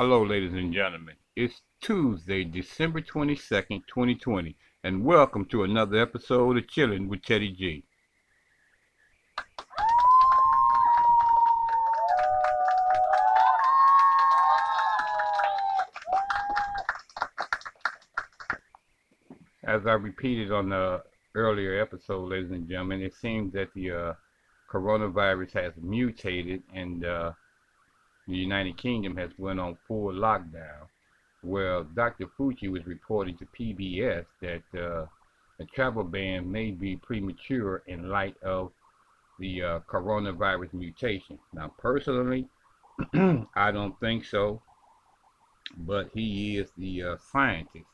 Hello, ladies and gentlemen. It's Tuesday, December 22nd, 2020, and welcome to another episode of Chilling with Teddy G. As I repeated on the earlier episode, ladies and gentlemen, it seems that the uh, coronavirus has mutated and uh, the United Kingdom has went on full lockdown. Well, Dr. Fauci was reporting to PBS that uh, a travel ban may be premature in light of the uh, coronavirus mutation. Now, personally, I don't think so, but he is the uh, scientist.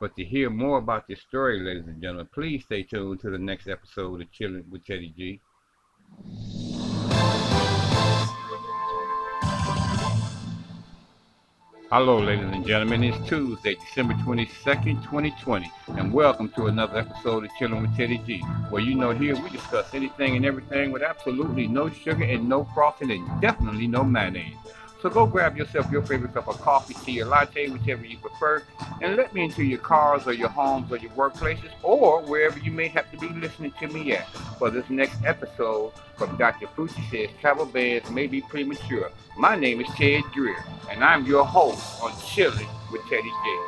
But to hear more about this story, ladies and gentlemen, please stay tuned to the next episode of Chilling with Teddy G. Hello, ladies and gentlemen. It's Tuesday, December 22nd, 2020, and welcome to another episode of Chilling with Teddy G, where you know here we discuss anything and everything with absolutely no sugar and no frosting and definitely no mayonnaise. So go grab yourself your favorite cup of coffee, tea, or latte, whichever you prefer, and let me into your cars or your homes or your workplaces or wherever you may have to be listening to me at for this next episode from Dr. Fauci Says Travel Bans May Be Premature. My name is Ted Greer, and I'm your host on Chilling with Teddy G.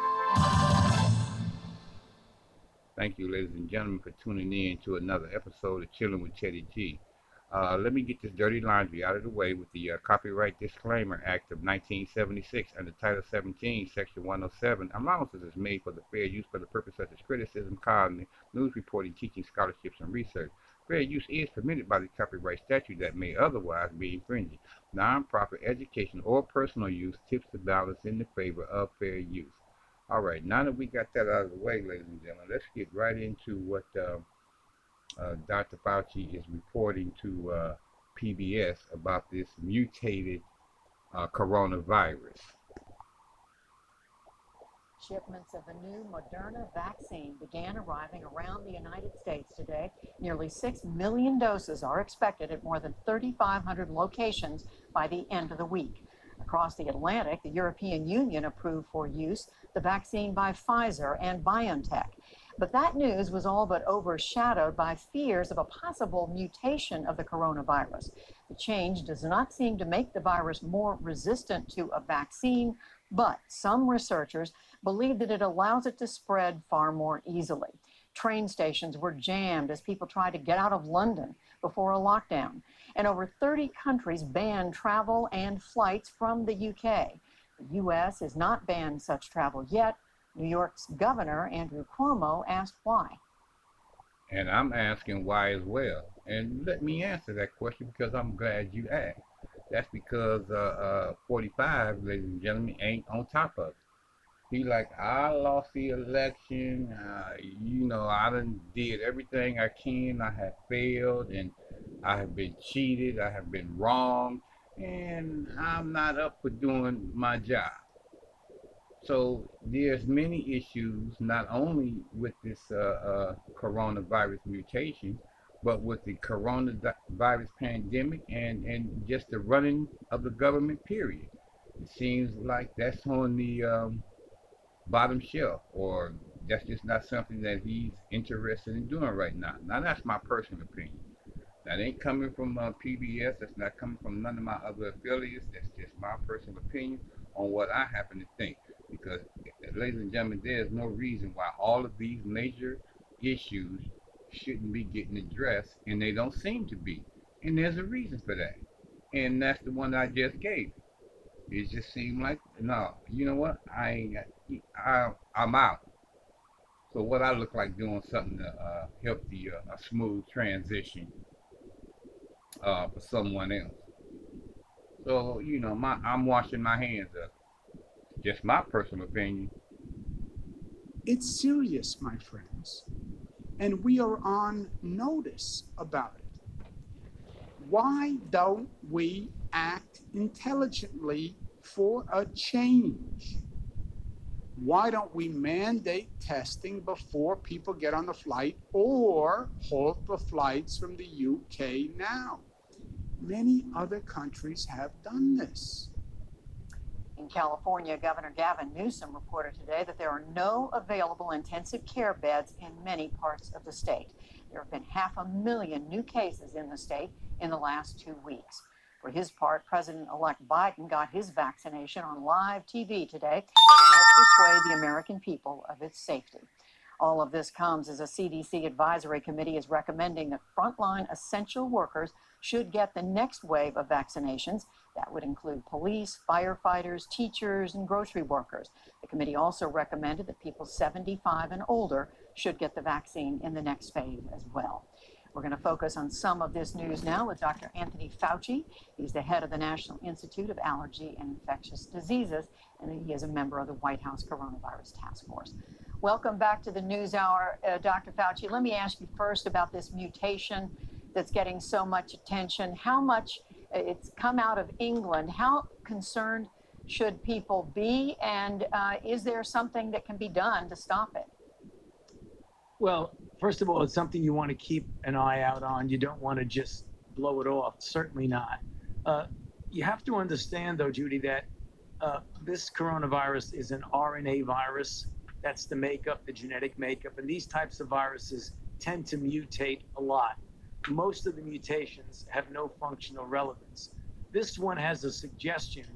Thank you, ladies and gentlemen, for tuning in to another episode of Chilling with Teddy G. Uh, let me get this dirty laundry out of the way with the uh, Copyright Disclaimer Act of 1976 under Title 17, Section 107. Allowances is made for the fair use for the purpose such as criticism, calling, news reporting, teaching, scholarships, and research. Fair use is permitted by the copyright statute that may otherwise be infringing. Non-profit education or personal use tips the balance in the favor of fair use. All right, now that we got that out of the way, ladies and gentlemen, let's get right into what uh, uh, Dr. Fauci is reporting to uh, PBS about this mutated uh, coronavirus. Shipments of the new Moderna vaccine began arriving around the United States today. Nearly 6 million doses are expected at more than 3,500 locations by the end of the week. Across the Atlantic, the European Union approved for use the vaccine by Pfizer and BioNTech. But that news was all but overshadowed by fears of a possible mutation of the coronavirus. The change does not seem to make the virus more resistant to a vaccine, but some researchers believe that it allows it to spread far more easily. Train stations were jammed as people tried to get out of London before a lockdown. And over 30 countries banned travel and flights from the UK. The US has not banned such travel yet, New York's Governor Andrew Cuomo asked why. And I'm asking why as well. And let me answer that question because I'm glad you asked. That's because uh, uh, 45, ladies and gentlemen, ain't on top of it. He like, I lost the election. Uh, you know, I done did everything I can. I have failed and I have been cheated. I have been wrong. And I'm not up for doing my job. So there's many issues, not only with this uh, uh, coronavirus mutation, but with the coronavirus pandemic and, and just the running of the government period. It seems like that's on the um, bottom shelf, or that's just not something that he's interested in doing right now. Now, that's my personal opinion. That ain't coming from uh, PBS. That's not coming from none of my other affiliates. That's just my personal opinion on what I happen to think. Because, ladies and gentlemen, there's no reason why all of these major issues shouldn't be getting addressed, and they don't seem to be. And there's a reason for that. And that's the one I just gave. It just seemed like, no, you know what? I ain't, I, I'm out. So what I look like doing something to uh, help the uh, a smooth transition uh, for someone else. So you know, my I'm washing my hands up. Just my personal opinion. It's serious, my friends, and we are on notice about it. Why don't we act intelligently for a change? Why don't we mandate testing before people get on the flight or halt the flights from the UK now? Many other countries have done this. In California, Governor Gavin Newsom reported today that there are no available intensive care beds in many parts of the state. There have been half a million new cases in the state in the last two weeks. For his part, President elect Biden got his vaccination on live TV today to help persuade the American people of its safety. All of this comes as a CDC advisory committee is recommending that frontline essential workers should get the next wave of vaccinations. That would include police, firefighters, teachers, and grocery workers. The committee also recommended that people 75 and older should get the vaccine in the next phase as well. We're going to focus on some of this news now with Dr. Anthony Fauci. He's the head of the National Institute of Allergy and Infectious Diseases, and he is a member of the White House Coronavirus Task Force. Welcome back to the News Hour, uh, Dr. Fauci. Let me ask you first about this mutation that's getting so much attention. How much uh, it's come out of England? How concerned should people be? And uh, is there something that can be done to stop it? Well, first of all, it's something you want to keep an eye out on. You don't want to just blow it off. Certainly not. Uh, you have to understand, though, Judy, that uh, this coronavirus is an RNA virus. That's the makeup, the genetic makeup. And these types of viruses tend to mutate a lot. Most of the mutations have no functional relevance. This one has a suggestion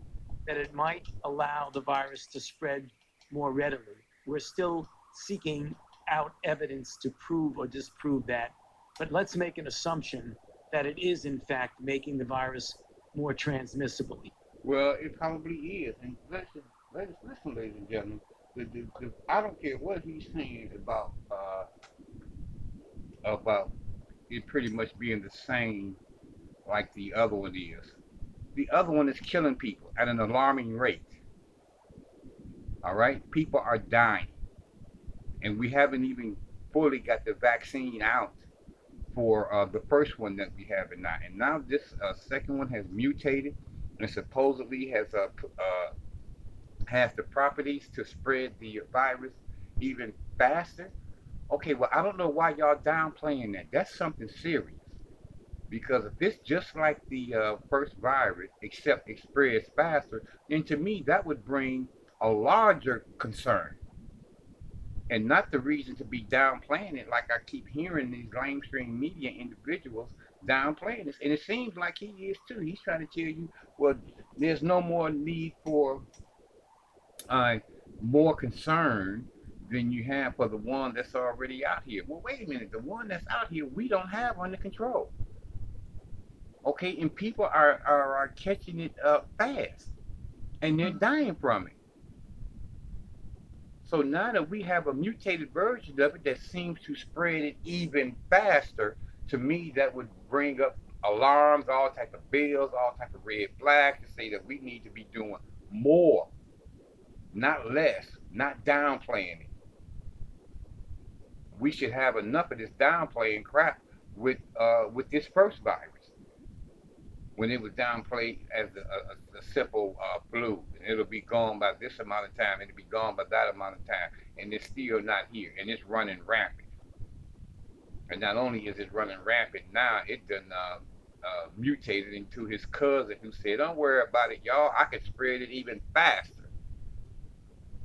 that it might allow the virus to spread more readily. We're still seeking out evidence to prove or disprove that. But let's make an assumption that it is, in fact, making the virus more transmissible. Well, it probably is. And listen, listen, listen ladies and gentlemen, the, the, the, I don't care what he's saying about uh, about it pretty much being the same like the other one is. The other one is killing people at an alarming rate. All right, people are dying and we haven't even fully got the vaccine out for uh, the first one that we have, and now and now this uh, second one has mutated and supposedly has uh, uh, has the properties to spread the virus even faster. Okay, well I don't know why y'all downplaying that. That's something serious because if it's just like the uh, first virus, except it spreads faster, then to me that would bring a larger concern and not the reason to be downplaying it like I keep hearing these lamestream media individuals downplaying this. And it seems like he is too. He's trying to tell you, well, there's no more need for uh, more concern than you have for the one that's already out here. Well, wait a minute. The one that's out here, we don't have under control. Okay, and people are, are, are catching it up fast and they're mm-hmm. dying from it. So now that we have a mutated version of it that seems to spread it even faster, to me that would bring up alarms, all type of bills, all type of red flags to say that we need to be doing more, not less, not downplaying it. We should have enough of this downplaying crap with uh, with this first virus when it was downplayed as a, a, a simple uh, flu. And it'll be gone by this amount of time, and it'll be gone by that amount of time, and it's still not here, and it's running rampant. And not only is it running rampant now, it done uh, uh, mutated into his cousin who said, "Don't worry about it, y'all. I can spread it even faster."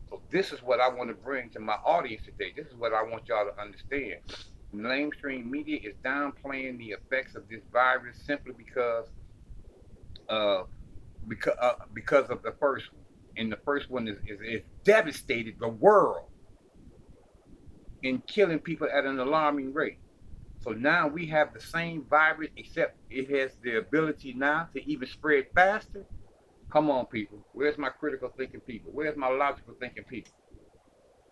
So this is what I want to bring to my audience today. This is what I want y'all to understand. Mainstream media is downplaying the effects of this virus simply because uh, because uh, because of the first one, and the first one is, is, is devastated the world in killing people at an alarming rate. So now we have the same virus, except it has the ability now to even spread faster. Come on, people. Where's my critical thinking people? Where's my logical thinking people?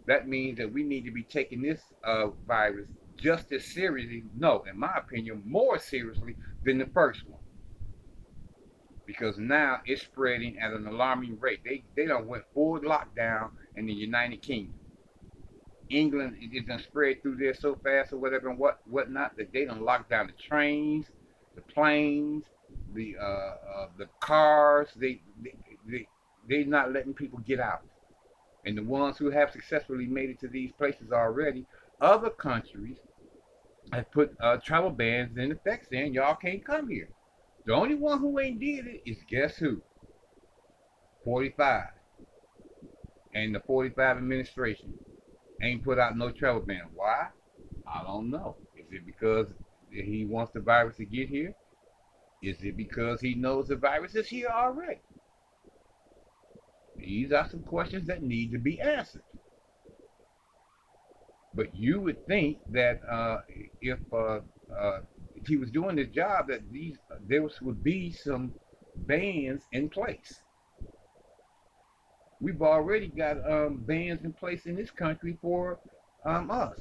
That means that we need to be taking this uh, virus just as seriously, no, in my opinion, more seriously than the first one because now it's spreading at an alarming rate. They they don't went full lockdown in the United Kingdom. England it done spread through there so fast or whatever and what whatnot that they don't lock down the trains, the planes, the uh, uh, the cars. They they they they not letting people get out. And the ones who have successfully made it to these places already, other countries have put uh, travel bans in effect saying y'all can't come here. The only one who ain't did it is guess who? 45. and the 45 administration ain't put out no travel ban. Why? I don't know. Is it because he wants the virus to get here? Is it because he knows the virus is here already? These are some questions that need to be answered. But you would think that uh, if uh, uh, if he was doing his job, that these there would be some bans in place. We've already got um, bans in place in this country for um, us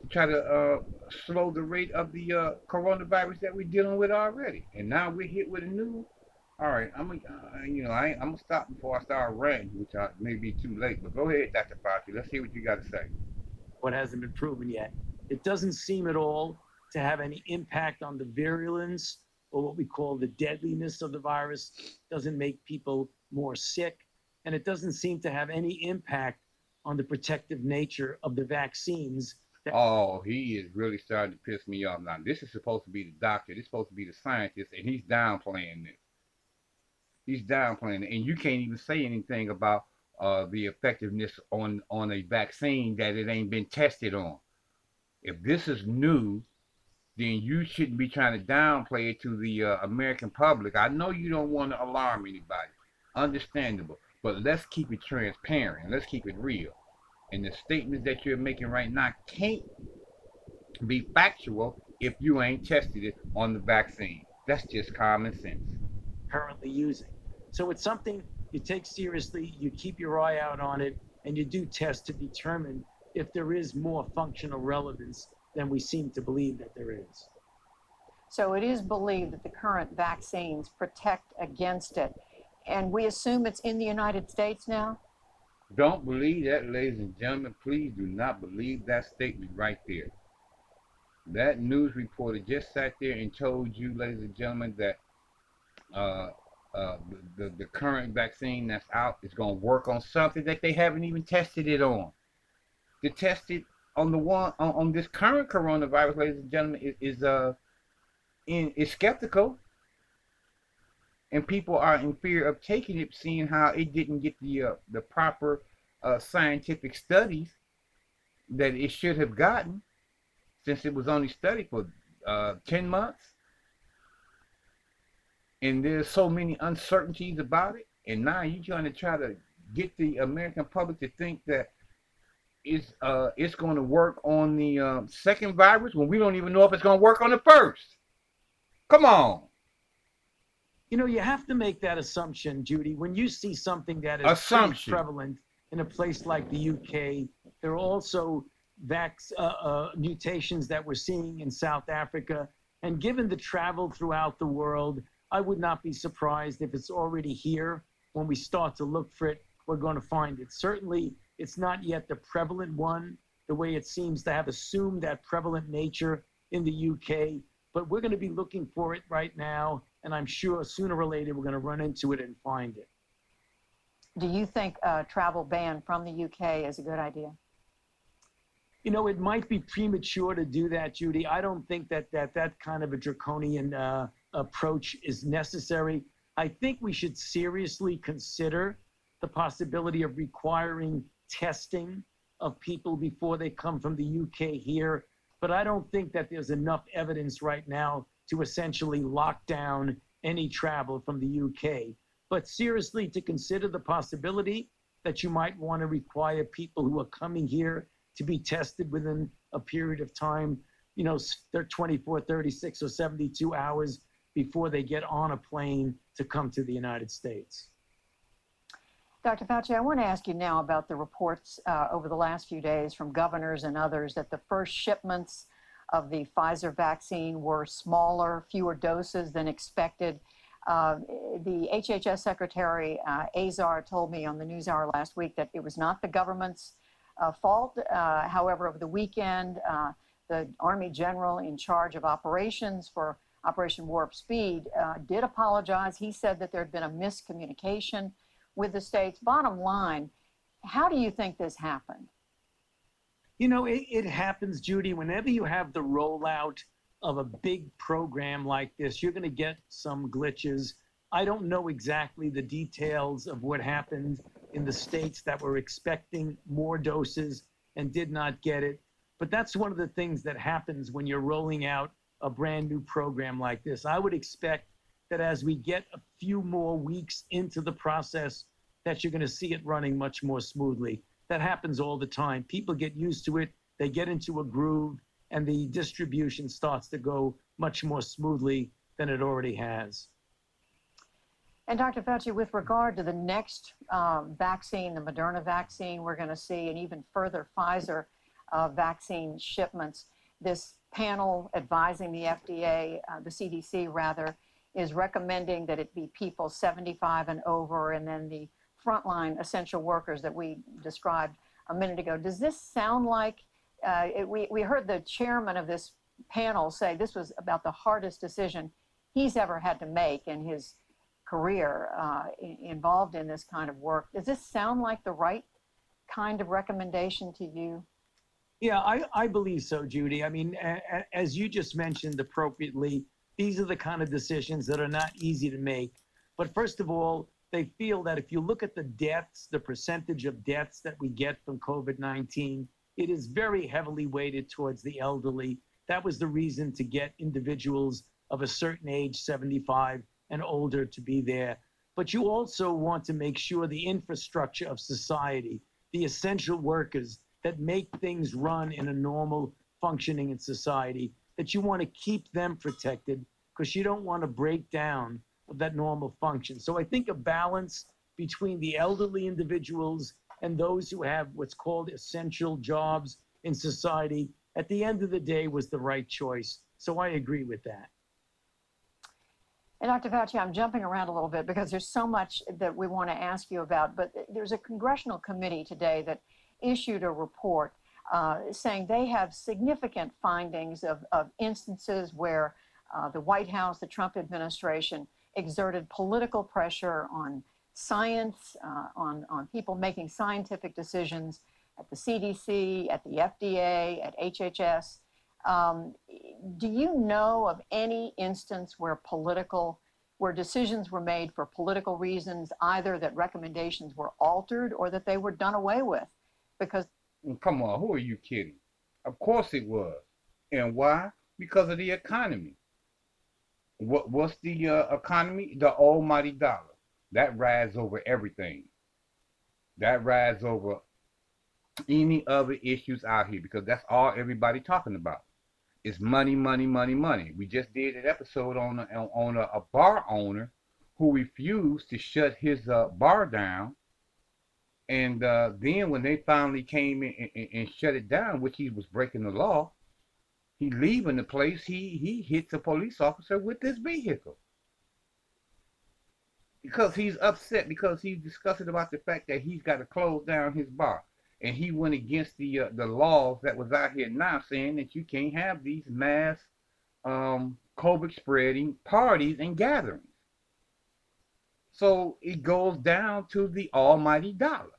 to try to uh, slow the rate of the uh, coronavirus that we're dealing with already. And now we're hit with a new. All right, I'm gonna, uh, you know, I I'm gonna stop before I start ranting, which I, may be too late. But go ahead, Dr. Fauci. Let's hear what you got to say. What hasn't been proven yet? It doesn't seem at all to have any impact on the virulence or what we call the deadliness of the virus. Doesn't make people more sick, and it doesn't seem to have any impact on the protective nature of the vaccines. Oh, he is really starting to piss me off now. This is supposed to be the doctor. This is supposed to be the scientist, and he's downplaying this. He's downplaying it, and you can't even say anything about uh, the effectiveness on on a vaccine that it ain't been tested on. If this is new, then you shouldn't be trying to downplay it to the uh, American public. I know you don't want to alarm anybody, understandable, but let's keep it transparent. Let's keep it real. And the statements that you're making right now can't be factual if you ain't tested it on the vaccine. That's just common sense. currently using. So it's something you take seriously, you keep your eye out on it, and you do test to determine if there is more functional relevance than we seem to believe that there is. So it is believed that the current vaccines protect against it. And we assume it's in the United States now? Don't believe that, ladies and gentlemen. Please do not believe that statement right there. That news reporter just sat there and told you, ladies and gentlemen, that uh, uh, the, the, the current vaccine that's out is going to work on something that they haven't even tested it on. To test it on the one on, on this current coronavirus, ladies and gentlemen, is, is uh in is skeptical, and people are in fear of taking it, seeing how it didn't get the uh, the proper uh, scientific studies that it should have gotten, since it was only studied for uh, ten months, and there's so many uncertainties about it, and now you're trying to try to get the American public to think that it's uh it's going to work on the uh, second virus when we don't even know if it's going to work on the first. Come on. You know, you have to make that assumption, Judy. When you see something that is Assumption. prevalent in a place like the UK, there are also vax, uh, uh, mutations that we're seeing in South Africa. And given the travel throughout the world, I would not be surprised if it's already here. When we start to look for it, we're going to find it. Certainly, it's not yet the prevalent one, the way it seems to have assumed that prevalent nature in the UK. But we're going to be looking for it right now. And I'm sure sooner or later we're going to run into it and find it. Do you think a travel ban from the UK is a good idea? You know, it might be premature to do that, Judy. I don't think that that, that kind of a draconian uh, approach is necessary. I think we should seriously consider the possibility of requiring testing of people before they come from the UK here. But I don't think that there's enough evidence right now to essentially lock down any travel from the UK. But seriously, to consider the possibility that you might want to require people who are coming here to be tested within a period of time, you know, they're 24, 36, or 72 hours before they get on a plane to come to the United States. Dr. Fauci, I want to ask you now about the reports uh, over the last few days from governors and others that the first shipments of the Pfizer vaccine were smaller, fewer doses than expected. Uh, the HHS Secretary uh, Azar told me on the NewsHour last week that it was not the government's uh, fault. Uh, however, over the weekend, uh, the Army General in charge of operations for Operation Warp Speed uh, did apologize. He said that there had been a miscommunication with the states. Bottom line, how do you think this happened? You know, it, it happens, Judy, whenever you have the rollout of a big program like this, you're going to get some glitches. I don't know exactly the details of what happened in the states that were expecting more doses and did not get it. But that's one of the things that happens when you're rolling out a brand new program like this. I would expect that as we get a few more weeks into the process, that you're going to see it running much more smoothly. That happens all the time. People get used to it, they get into a groove, and the distribution starts to go much more smoothly than it already has. And Dr. Fauci, with regard to the next um, vaccine, the Moderna vaccine, we're going to see and even further Pfizer uh, vaccine shipments. This panel advising the FDA, uh, the CDC rather, is recommending that it be people 75 and over, and then the frontline essential workers that we described a minute ago. Does this sound like uh, it, we, we heard the chairman of this panel say this was about the hardest decision he's ever had to make in his career uh, involved in this kind of work. Does this sound like the right kind of recommendation to you? Yeah, I, I believe so, Judy. I mean, a, a, as you just mentioned appropriately, these are the kind of decisions that are not easy to make. But first of all, they feel that if you look at the deaths, the percentage of deaths that we get from COVID 19, it is very heavily weighted towards the elderly. That was the reason to get individuals of a certain age, 75 and older, to be there. But you also want to make sure the infrastructure of society, the essential workers that make things run in a normal functioning in society, that you want to keep them protected because you don't want to break down of that normal function. So I think a balance between the elderly individuals and those who have what's called essential jobs in society at the end of the day was the right choice. So I agree with that. And Dr. Fauci, I'm jumping around a little bit because there's so much that we want to ask you about. But there's a congressional committee today that issued a report uh, saying they have significant findings of, of instances where uh, the White House, the Trump administration, exerted political pressure on science, uh, on, on people making scientific decisions at the CDC, at the FDA, at HHS. Um, do you know of any instance where political, where decisions were made for political reasons, either that recommendations were altered or that they were done away with? Because come on, who are you kidding? Of course it was, and why? Because of the economy. What what's the uh, economy? The almighty dollar that rides over everything. That rides over any other issues out here because that's all everybody talking about. It's money, money, money, money. We just did an episode on a, on a, a bar owner who refused to shut his uh, bar down, and uh, then when they finally came in and, and, and shut it down, which he was breaking the law, he leaving the place. He he hits a police officer with his vehicle because he's upset because he's discussing about the fact that he's got to close down his bar and he went against the uh, the laws that was out here now saying that you can't have these mass um, COVID spreading parties and gatherings. So it goes down to the almighty dollar.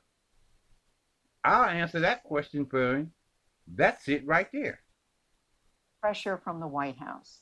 I'll answer that question for him. That's it right there. Pressure from the White House.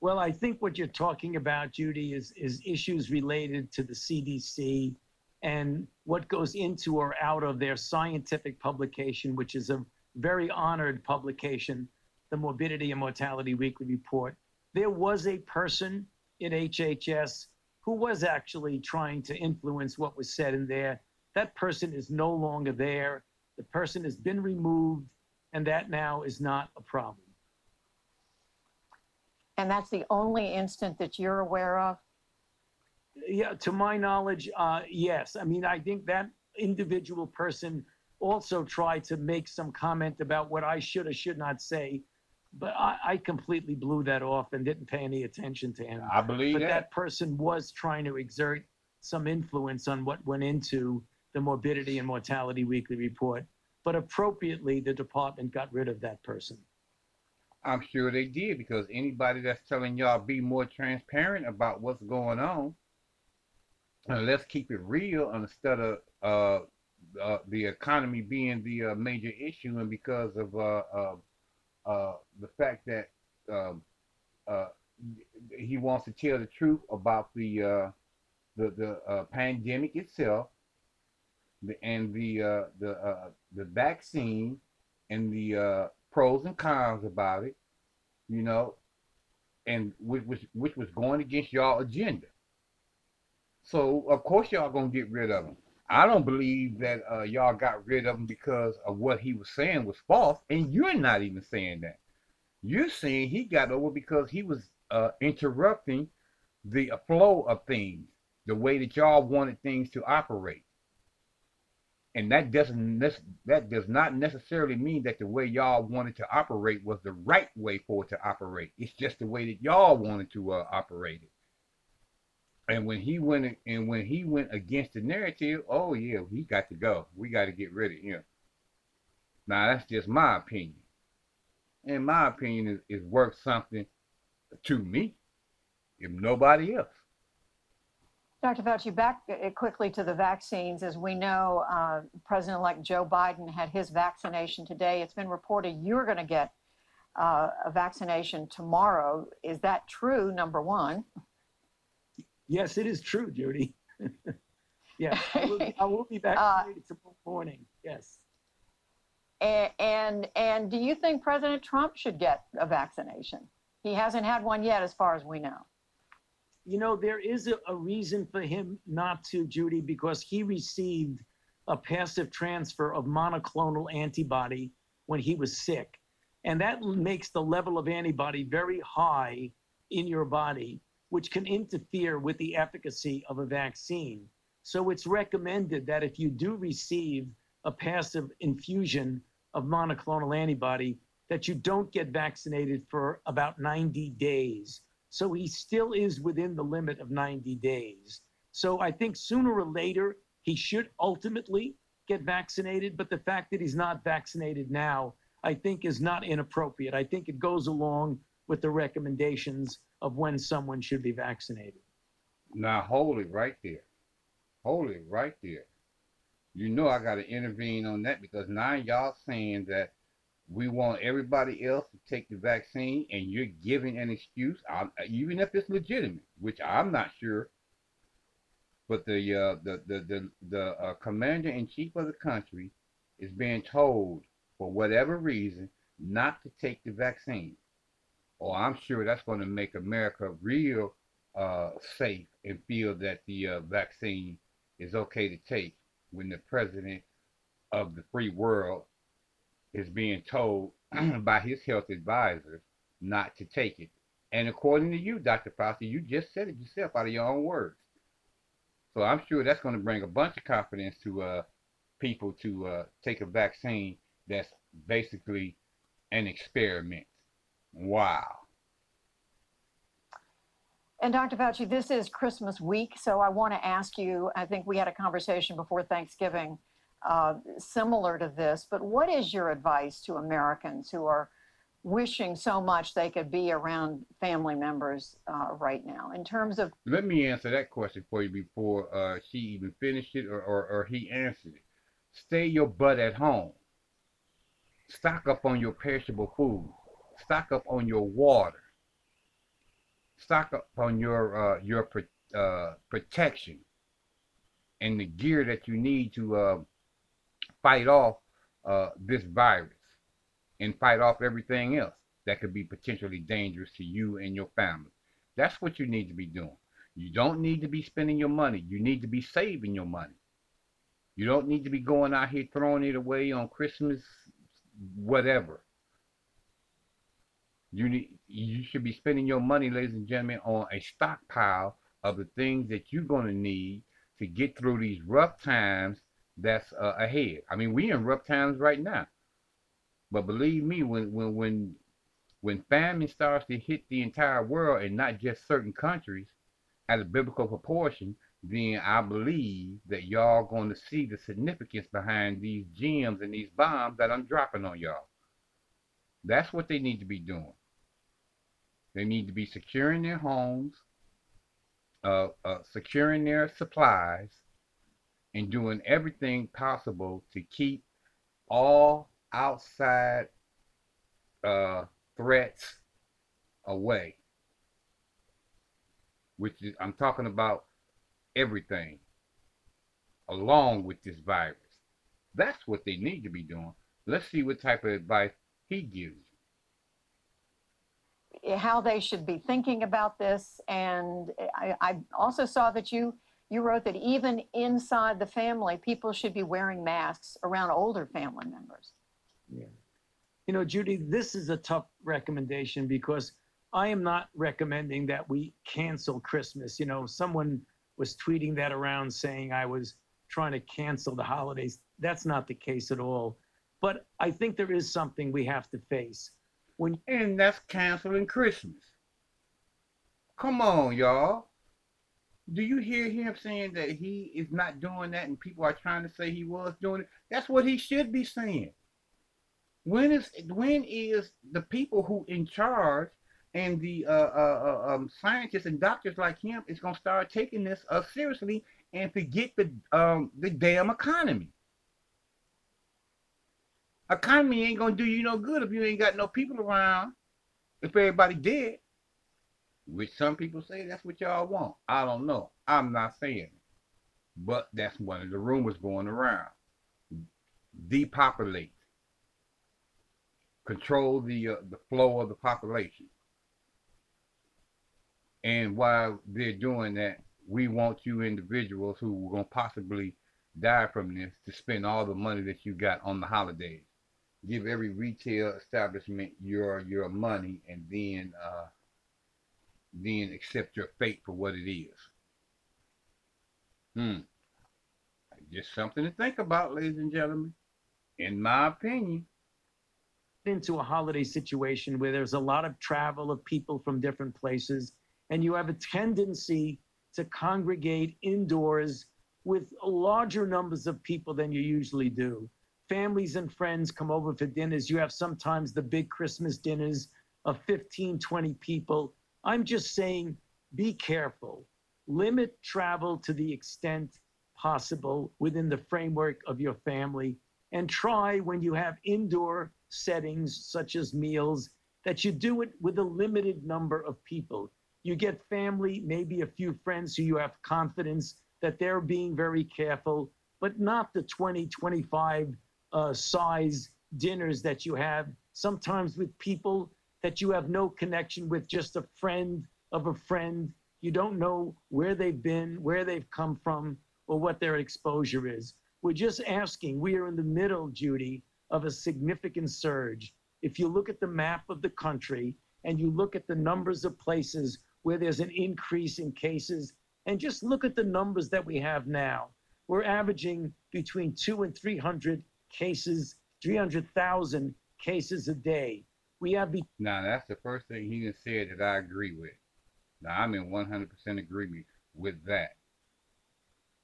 Well, I think what you're talking about, Judy, is, is issues related to the CDC and what goes into or out of their scientific publication, which is a very honored publication, the Morbidity and Mortality Weekly Report. There was a person in HHS who was actually trying to influence what was said in there. That person is no longer there. The person has been removed, and that now is not a problem. And that's the only instant that you're aware of? Yeah, to my knowledge, uh, yes. I mean, I think that individual person also tried to make some comment about what I should or should not say, but I, I completely blew that off and didn't pay any attention to him. I believe but that. that person was trying to exert some influence on what went into the Morbidity and Mortality Weekly Report. But appropriately, the department got rid of that person. I'm sure they did because anybody that's telling y'all be more transparent about what's going on, and let's keep it real instead of uh, uh, the economy being the uh, major issue, and because of uh, uh, uh, the fact that um, he wants to tell the truth about the the the pandemic itself, the, and the the the vaccine and the pros and cons about it, you know, and which was which was going against y'all agenda. So of course y'all gonna get rid of him. I don't believe that uh, y'all got rid of him because of what he was saying was false, and you're not even saying that. You're saying he got over because he was uh, interrupting the flow of things, the way that y'all wanted things to operate. And that doesn't that does not necessarily mean that the way y'all wanted to operate was the right way for it to operate. It's just the way that y'all wanted to uh, operate it. And when he went and when he went against the narrative, oh yeah, he got to go. We got to get rid of him. Now that's just my opinion. And my opinion is, is worth something to me, if nobody else. Dr. Fauci, back uh, quickly to the vaccines. As we know, uh, President elect Joe Biden had his vaccination today. It's been reported you're going to get uh, a vaccination tomorrow. Is that true, number one? Yes, it is true, Judy. yeah, I will, be, I will be vaccinated uh, tomorrow morning. Yes. And, and and do you think President Trump should get a vaccination? He hasn't had one yet, as far as we know you know, there is a, a reason for him not to, Judy, because he received a passive transfer of monoclonal antibody when he was sick. And that makes the level of antibody very high in your body, which can interfere with the efficacy of a vaccine. So it's recommended that if you do receive a passive infusion of monoclonal antibody, that you don't get vaccinated for about 90 days so he still is within the limit of 90 days. So I think sooner or later, he should ultimately get vaccinated. But the fact that he's not vaccinated now, I think, is not inappropriate. I think it goes along with the recommendations of when someone should be vaccinated. Now, hold it right there. Hold it right there. You know I got to intervene on that because now y'all saying that we want everybody else to take the vaccine and you're giving an excuse. Even if it's legitimate which i'm not sure. But the uh, the the the, the uh, commander in chief of the country is being told for whatever reason not to take the vaccine. Oh, i'm sure that's going to make america real uh, safe and feel that the uh, vaccine is okay to take when the president of the free world is being told by his health advisors not to take it. And according to you, Dr. Fauci, you just said it yourself out of your own words. So I'm sure that's going to bring a bunch of confidence to uh, people to uh, take a vaccine that's basically an experiment. Wow. And Dr. Fauci, this is Christmas week, so I want to ask you I think we had a conversation before Thanksgiving uh, similar to this, but what is your advice to Americans who are wishing so much they could be around family members uh, right now in terms of let me answer that question for you before uh, she even finished it or, or, or he answered it. Stay your butt at home. Stock up on your perishable food. Stock up on your water. Stock up on your uh, your uh, protection and the gear that you need to uh, fight off uh, this virus and fight off everything else that could be potentially dangerous to you and your family. That's what you need to be doing. You don't need to be spending your money. You need to be saving your money. You don't need to be going out here throwing it away on Christmas, whatever. You need you should be spending your money, ladies and gentlemen, on a stockpile of the things that you're going to need to get through these rough times that's uh, ahead. I mean, we in rough times right now, but believe me, when when when when famine starts to hit the entire world and not just certain countries at a biblical proportion, then I believe that y'all going to see the significance behind these gems and these bombs that I'm dropping on y'all. That's what they need to be doing. They need to be securing their homes, uh, uh, securing their supplies, and doing everything possible to keep all outside uh, threats away. Which is, I'm talking about everything. along with this virus. That's what they need to be doing. Let's see what type of advice he gives. How they should be thinking about this. And I, I also saw that you you wrote that even inside the family, people should be wearing masks around older family members. Yeah. You know, Judy, this is a tough recommendation because I am not recommending that we cancel Christmas. You know, someone was tweeting that around saying I was trying to cancel the holidays. That's not the case at all. But I think there is something we have to face. When And that's canceling Christmas. Come on, y'all. Do you hear him saying that he is not doing that and people are trying to say he was doing it? That's what he should be saying. When is when is the people who in charge and the uh, uh, uh, um, scientists and doctors like him is gonna start taking this uh, seriously and forget the um, the damn economy? Economy ain't gonna do you no good if you ain't got no people around. If everybody dead, which some people say that's what y'all want. I don't know. I'm not saying it. But that's one of the rumors going around. Depopulate. Control the uh, the flow of the population. And while they're doing that, we want you individuals who are going to possibly die from this to spend all the money that you got on the holidays. Give every retail establishment your your money and then uh, then accept your fate for what it is. Hmm. Just something to think about, ladies and gentlemen. In my opinion. into a holiday situation where there's a lot of travel of people from different places, and you have a tendency to congregate indoors with larger numbers of people than you usually do. Families and friends come over for dinners. You have sometimes the big Christmas dinners of 15, 20 people. I'm just saying be careful. Limit travel to the extent possible within the framework of your family. And try when you have indoor settings such as meals that you do it with a limited number of people. You get family, maybe a few friends who you have confidence that they're being very careful, but not the 20, 25 uh, size dinners that you have, sometimes with people that you have no connection with, just a friend of a friend. You don't know where they've been, where they've come from, or what their exposure is. We're just asking, we are in the middle, Judy, of a significant surge. If you look at the map of the country and you look at the numbers of places where there's an increase in cases, and just look at the numbers that we have now, we're averaging between two and 300 cases, 300,000 cases a day. We have Now, that's the first thing he done said that I agree with. Now, I'm in 100% agreement with that.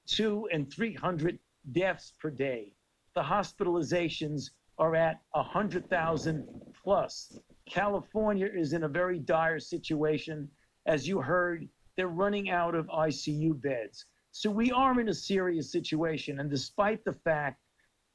two and 300 deaths per day. The hospitalizations are at a 100,000 plus. California is in a very dire situation. As you heard, they're running out of ICU beds. So we are in a serious situation. And despite the fact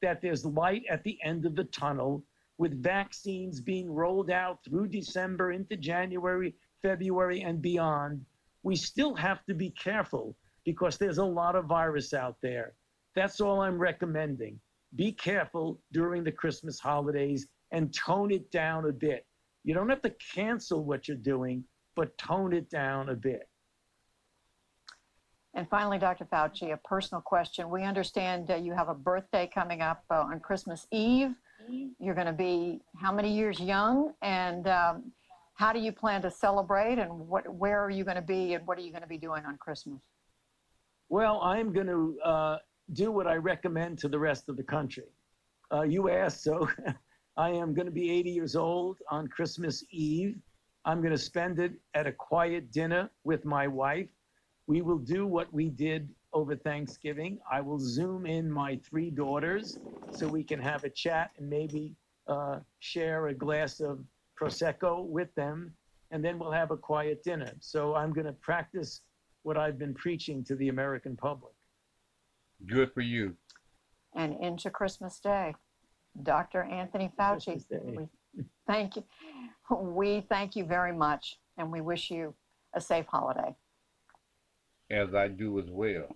that there's light at the end of the tunnel, with vaccines being rolled out through December into January, February, and beyond, we still have to be careful because there's a lot of virus out there. That's all I'm recommending. Be careful during the Christmas holidays and tone it down a bit. You don't have to cancel what you're doing, but tone it down a bit. And finally, Dr. Fauci, a personal question. We understand uh, you have a birthday coming up uh, on Christmas Eve. You're going to be how many years young? And um, how do you plan to celebrate? And what, where are you going to be? And what are you going to be doing on Christmas? Well, I'm going to uh, do what I recommend to the rest of the country. Uh, you asked, so I am going to be 80 years old on Christmas Eve. I'm going to spend it at a quiet dinner with my wife. We will do what we did over Thanksgiving. I will zoom in my three daughters so we can have a chat and maybe uh, share a glass of Prosecco with them. And then we'll have a quiet dinner. So I'm going to practice what I've been preaching to the American public. Good for you. And into Christmas Day. Dr. Anthony Fauci, we thank you. We thank you very much. And we wish you a safe holiday. As I do as well.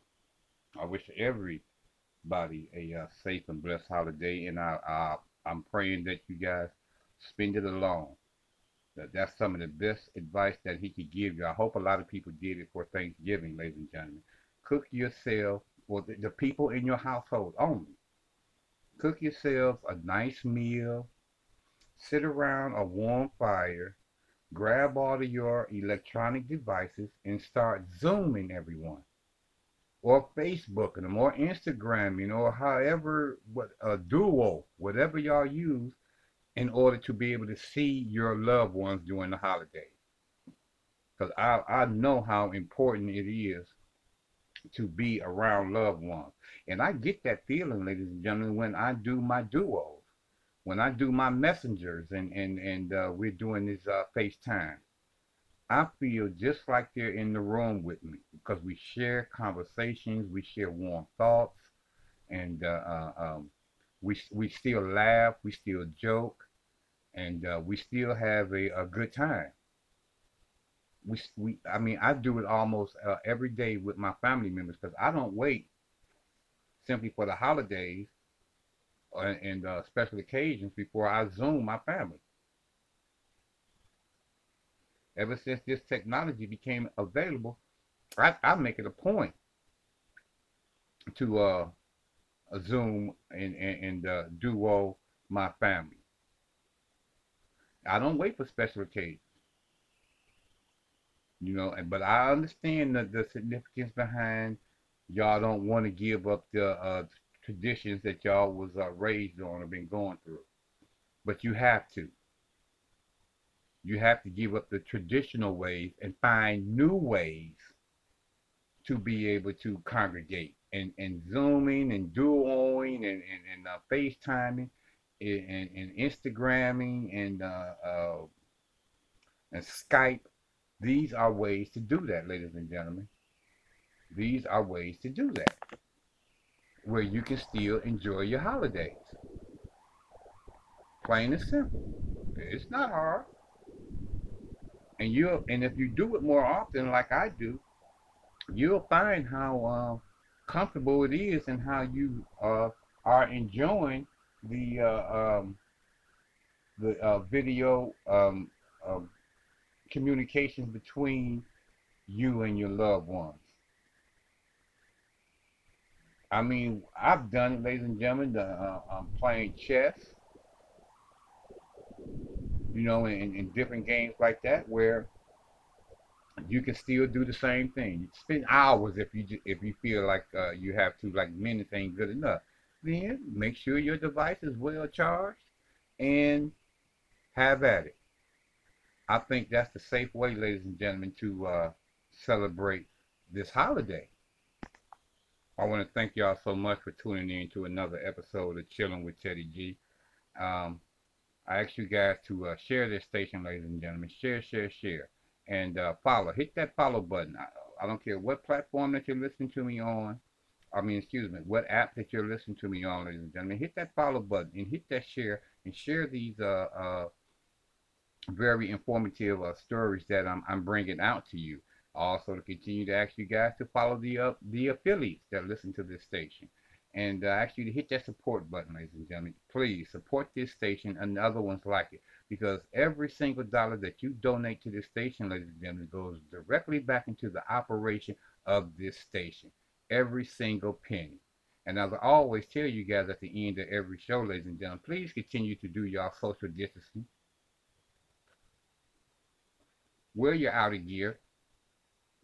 I wish everybody a uh, safe and blessed holiday, and I, I I'm praying that you guys spend it alone. That that's some of the best advice that he could give you. I hope a lot of people did it for Thanksgiving, ladies and gentlemen. Cook yourself, or the, the people in your household only. Cook yourself a nice meal. Sit around a warm fire. Grab all of your electronic devices and start zooming everyone or Facebooking them or Instagramming or however what a duo, whatever y'all use in order to be able to see your loved ones during the holidays. Because I, I know how important it is to be around loved ones. And I get that feeling, ladies and gentlemen, when I do my duos, when I do my messengers and, and, and uh, we're doing this uh, FaceTime. I feel just like they're in the room with me because we share conversations, we share warm thoughts, and uh, uh, um, we we still laugh, we still joke, and uh, we still have a, a good time. We, we I mean I do it almost uh, every day with my family members because I don't wait simply for the holidays and uh, special occasions before I zoom my family. Ever since this technology became available, I, I make it a point to uh, Zoom and, and, and uh, duo my family. I don't wait for special occasions. You know, but I understand the, the significance behind y'all don't want to give up the uh, traditions that y'all was uh, raised on or been going through. But you have to. You have to give up the traditional ways and find new ways to be able to congregate. And, and Zooming and duoing and, and, and uh, FaceTiming and, and, and Instagramming and, uh, uh, and Skype. These are ways to do that, ladies and gentlemen. These are ways to do that where you can still enjoy your holidays. Plain and simple. It's not hard and you and if you do it more often like I do, you'll find how uh, comfortable it is and how you uh, are enjoying the uh, um, the uh, video um, um, communications between you and your loved ones. I mean, I've done it, ladies and gentlemen. The, uh, I'm playing chess you know, in, in different games like that where you can still do the same thing. You spend hours if you if you feel like uh, you have to, like minutes ain't good enough. Then make sure your device is well charged and have at it. I think that's the safe way, ladies and gentlemen, to uh, celebrate this holiday. I want to thank y'all so much for tuning in to another episode of Chilling with Teddy G. Um, I ask you guys to uh, share this station, ladies and gentlemen. Share, share, share. And uh, follow. Hit that follow button. I, I, don't care what platform that you're listening to me on. I mean, excuse me, what app that you're listening to me on, ladies and gentlemen. Hit that follow button and hit that share and share these uh, uh very informative uh, stories that I'm, I'm bringing out to you. Also, to continue to ask you guys to follow the uh, the affiliates that listen to this station and uh, ask you to hit that support button, ladies and gentlemen. Please support this station and other ones like it because every single dollar that you donate to this station, ladies and gentlemen, goes directly back into the operation of this station. Every single penny. And as I always tell you guys at the end of every show, ladies and gentlemen, please continue to do your social distancing. Wear your outer gear,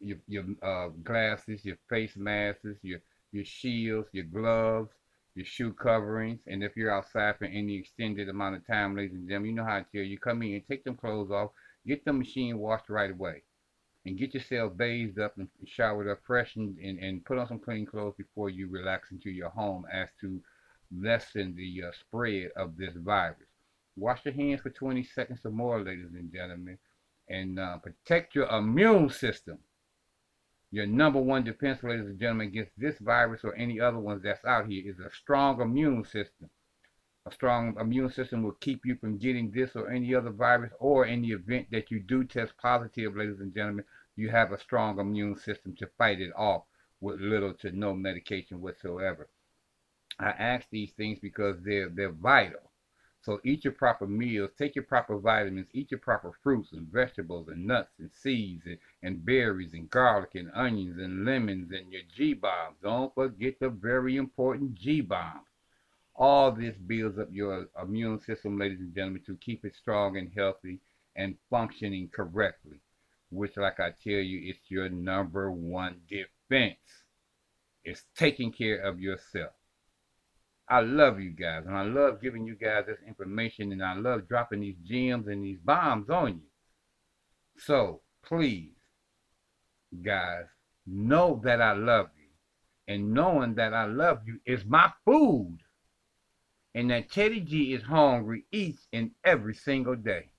your, your uh, glasses, your face masks, your your shields, your gloves, your shoe coverings, and if you're outside for any extended amount of time, ladies and gentlemen, you know how to tell you come in, take them clothes off, get the machine washed right away, and get yourself bathed up and showered up fresh and, and, and put on some clean clothes before you relax into your home as to lessen the uh, spread of this virus. Wash your hands for 20 seconds or more, ladies and gentlemen, and uh, protect your immune system your number one defense, ladies and gentlemen, against this virus or any other ones that's out here is a strong immune system. A strong immune system will keep you from getting this or any other virus, or in the event that you do test positive, ladies and gentlemen, you have a strong immune system to fight it off with little to no medication whatsoever. I ask these things because they're they're vital. So eat your proper meals, take your proper vitamins, eat your proper fruits and vegetables and nuts and seeds and, and berries and garlic and onions and lemons and your G bombs. Don't forget the very important G bombs. All this builds up your immune system, ladies and gentlemen, to keep it strong and healthy and functioning correctly. Which, like I tell you, it's your number one defense. It's taking care of yourself. I love you guys, and I love giving you guys this information, and I love dropping these gems and these bombs on you. So please, guys, know that I love you, and knowing that I love you is my food, and that Teddy G is hungry each and every single day.